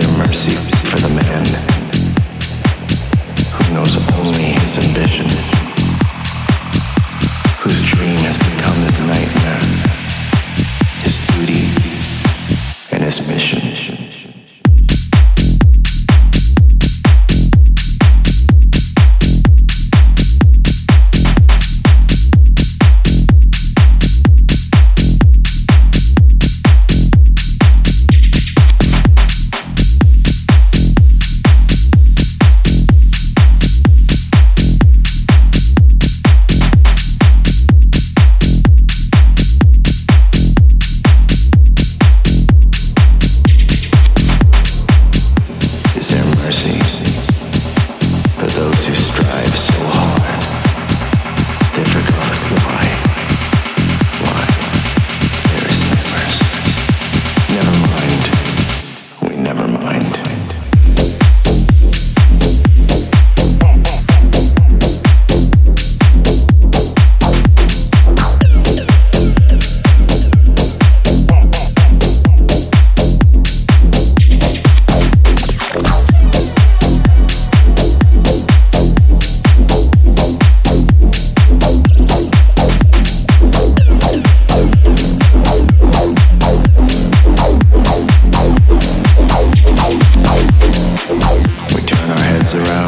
there mercy for the man who knows only his ambition, whose dream has become his nightmare, his duty and his mission? Just around.